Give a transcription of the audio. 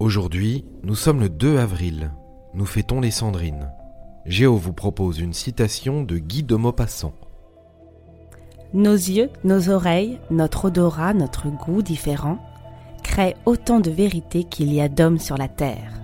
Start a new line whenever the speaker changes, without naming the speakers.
Aujourd'hui, nous sommes le 2 avril. Nous fêtons les Cendrines. Géo vous propose une citation de Guy de Maupassant.
Nos yeux, nos oreilles, notre odorat, notre goût différent créent autant de vérité qu'il y a d'hommes sur la terre.